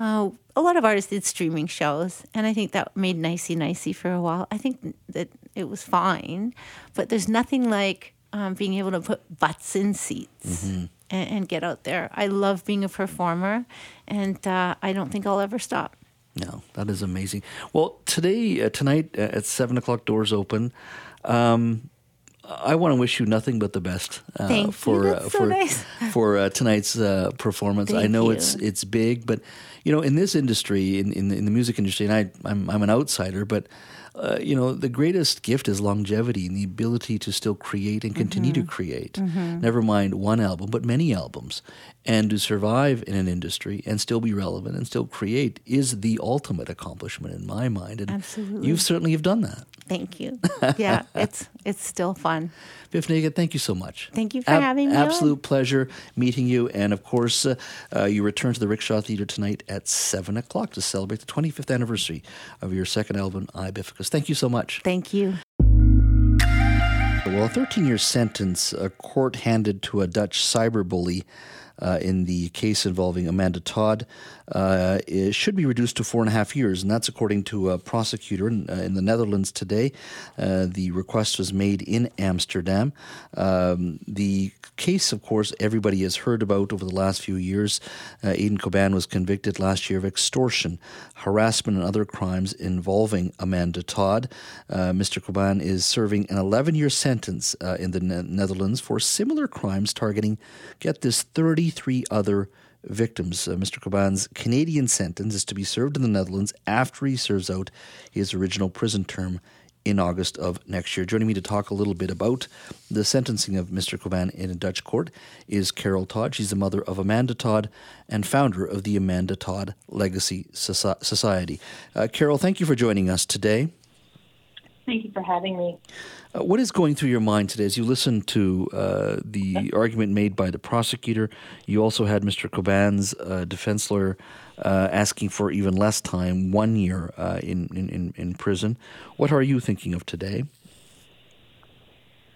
Uh, a lot of artists did streaming shows, and I think that made nicey nicey for a while. I think that it was fine, but there's nothing like um, being able to put butts in seats and, and get out there. I love being a performer, and uh, I don't think I'll ever stop. No, that is amazing. Well, today, uh, tonight uh, at seven o'clock, doors open. Um, I want to wish you nothing but the best uh, Thank you. for uh, so for nice. for uh, tonight's uh, performance. I know you. it's it's big, but you know, in this industry, in in the, in the music industry, and I I'm I'm an outsider, but. Uh, you know, the greatest gift is longevity and the ability to still create and continue Mm-hmm. to create. Never mind one album, but many albums. And to survive in an industry and still be relevant and still create is the ultimate accomplishment in my mind. And Absolutely. you certainly have done that. Thank you. Yeah, it's it's still fun. Bif Naked, thank you so much. Thank you for having me on. Absolute pleasure meeting you. And of course, uh, uh, you return to the Rickshaw Theatre tonight at 7 o'clock to celebrate the 25th anniversary of your second album, I Bificus. Thank you so much. Thank you. Well, a 13 year sentence a court handed to a Dutch cyber bully Uh, in the case involving Amanda Todd uh, should be reduced to four and a half years, and that's according to a prosecutor in, uh, in the Netherlands today. Uh, the request was made in Amsterdam. Um, the case, of course, everybody has heard about over the last few years. Uh, Aydin Coban was convicted last year of extortion, harassment, and other crimes involving Amanda Todd. Uh, Mr. Coban is serving an 11 year sentence in the ne- Netherlands for similar crimes targeting, get this, 33 other victims. Uh, Mr. Coban's Canadian sentence is to be served in the Netherlands after he serves out his original prison term in August of next year. Joining me to talk a little bit about the sentencing of Mr. Coban in a Dutch court is Carol Todd. She's the mother of Amanda Todd and founder of the Amanda Todd Legacy Society. Uh, Carol, thank you for joining us today. Thank you for having me. Uh, what is going through your mind today as you listen to uh, the argument made by the prosecutor? You also had Mr. Coban's uh, defense lawyer uh, asking for even less time, one year uh, in, in, in prison. What are you thinking of today?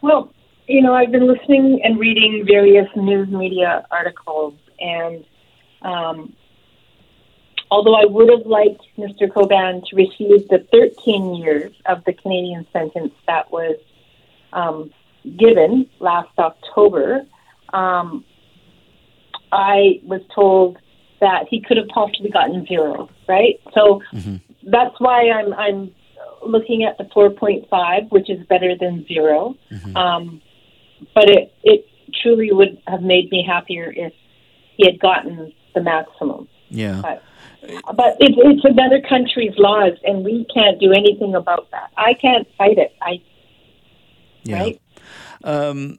Well, you know, I've been listening and reading various news media articles, and um, although I would have liked Mr. Coban to receive the 13 years of the Canadian sentence that was um, given last October, um, I was told that he could have possibly gotten zero, right? So mm-hmm. that's why I'm I'm looking at the 4.5, which is better than 0 mm-hmm. um, but it it truly would have made me happier if he had gotten the maximum. Yeah. But, but it, it's another country's laws, and we can't do anything about that. I can't fight it. I yeah. right. Um,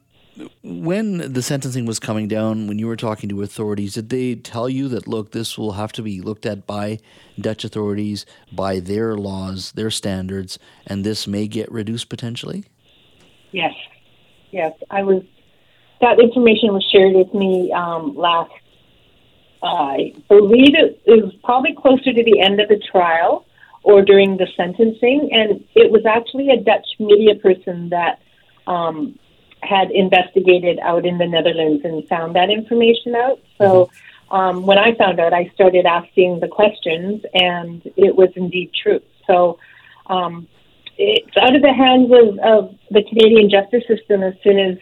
when the sentencing was coming down, when you were talking to authorities, did they tell you that look, this will have to be looked at by Dutch authorities, by their laws, their standards, and this may get reduced potentially? Yes, yes. I was. That information was shared with me um, last I believe it was probably closer to the end of the trial or during the sentencing, and it was actually a Dutch media person that um, had investigated out in the Netherlands and found that information out. So um, when I found out, I started asking the questions, and it was indeed true. So um, it's out of the hands of, of the Canadian justice system as soon as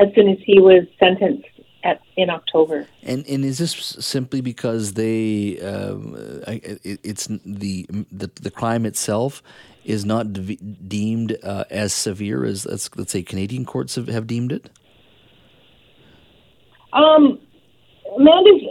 as soon as he was sentenced at, in October. And and is this simply because they um, it, it's the, the the crime itself is not de- deemed uh, as severe as let's, let's say Canadian courts have, have deemed it? Um, Amanda's,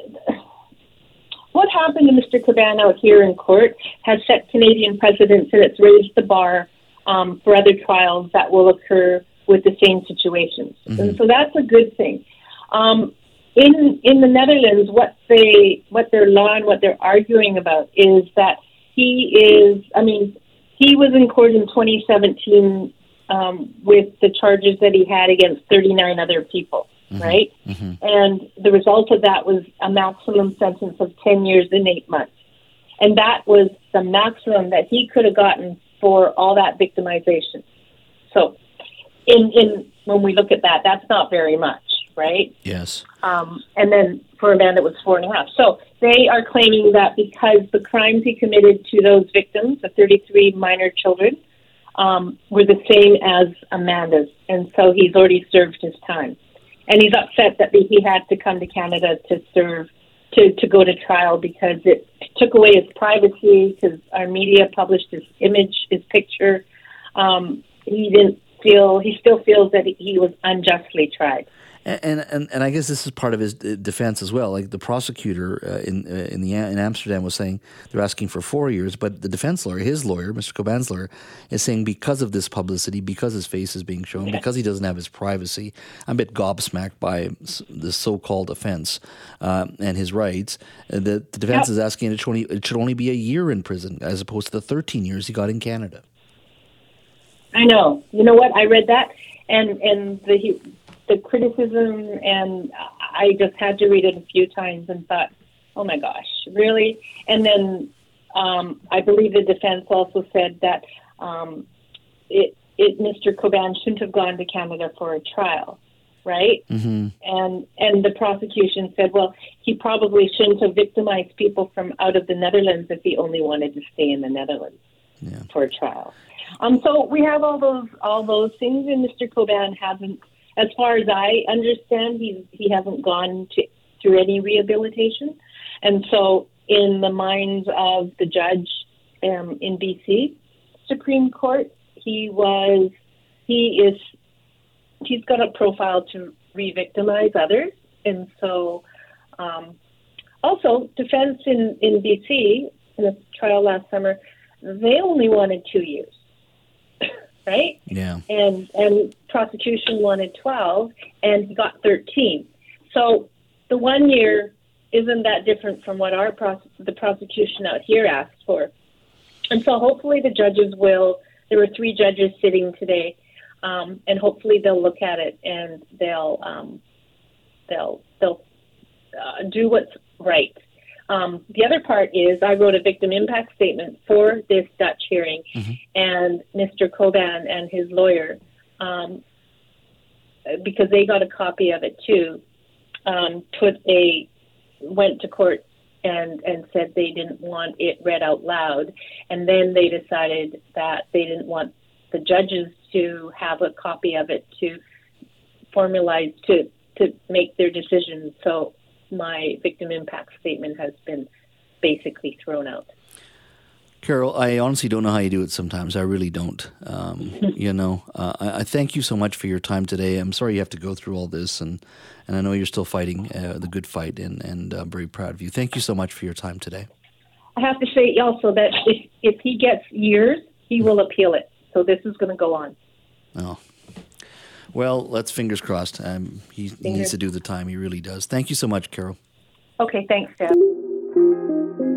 what happened to Mr. Coban out here in court has set Canadian precedents and it's raised the bar um, for other trials that will occur with the same situations. Mm-hmm. And so that's a good thing. Um, in in the Netherlands, what they what their law and what they're arguing about is that he is. I mean, he was in court in 2017 um, with the charges that he had against 39 other people, mm-hmm. right? Mm-hmm. And the result of that was a maximum sentence of 10 years and eight months, and that was the maximum that he could have gotten for all that victimization. So, in in when we look at that, that's not very much right? Yes. Um, and then for a man, it was four and a half. So they are claiming that because the crimes he committed to those victims, the 33 minor children, um, were the same as Amanda's, and so he's already served his time. And he's upset that he had to come to Canada to serve, to, to go to trial because it took away his privacy, because our media published his image, his picture. Um, he didn't feel, he still feels that he was unjustly tried. And, and and I guess this is part of his defense as well. Like the prosecutor uh, in uh, in the in Amsterdam was saying they're asking for four years, but the defense lawyer, his lawyer, Mr. Coban's lawyer, is saying because of this publicity, because his face is being shown, because he doesn't have his privacy, I'm a bit gobsmacked by the so-called offense uh, and his rights. Uh, the, the defense yep. is asking it should, only, it should only be a year in prison as opposed to the 13 years he got in Canada. I know. You know what? I read that, and and the the criticism, and I just had to read it a few times and thought, oh my gosh, really? And then um, I believe the defense also said that um, it it, Mr. Coban shouldn't have gone to Canada for a trial, right? Mm-hmm. And and the prosecution said, well, he probably shouldn't have victimized people from out of the Netherlands if he only wanted to stay in the Netherlands Yeah. for a trial. Um, so we have all those all those things, and Mr. Coban hasn't, as far as I understand, he's he hasn't gone to through any rehabilitation, and so in the minds of the judge um, in BC Supreme Court, he was he is he's got a profile to re-victimize others, and so um, also defense in in BC in a trial last summer, they only wanted two years, right? Yeah. and and prosecution wanted 12 and he got 13 so the one year isn't that different from what our pros- the prosecution out here asked for and so hopefully the judges will there were three judges sitting today um, and hopefully they'll look at it and they'll um, they'll they'll uh, do what's right um, the other part is I wrote a victim impact statement for this Dutch hearing, and Mr. Coban and his lawyer, um, because they got a copy of it too, um, put a went to court and and said they didn't want it read out loud, and then they decided that they didn't want the judges to have a copy of it to formalize to to make their decisions. So my victim impact statement has been basically thrown out. Carol, I honestly don't know how you do it sometimes. I really don't. Um, you know, uh, I, I thank you so much for your time today. I'm sorry you have to go through all this, and, and I know you're still fighting uh, the good fight, and, and I'm very proud of you. Thank you so much for your time today. I have to say also that if, if he gets years, he will appeal it. So this is going to go on. Oh. Well, let's fingers crossed. Um, he, he needs to do the time. He really does. Thank you so much, Carol. Okay, thanks, Deb.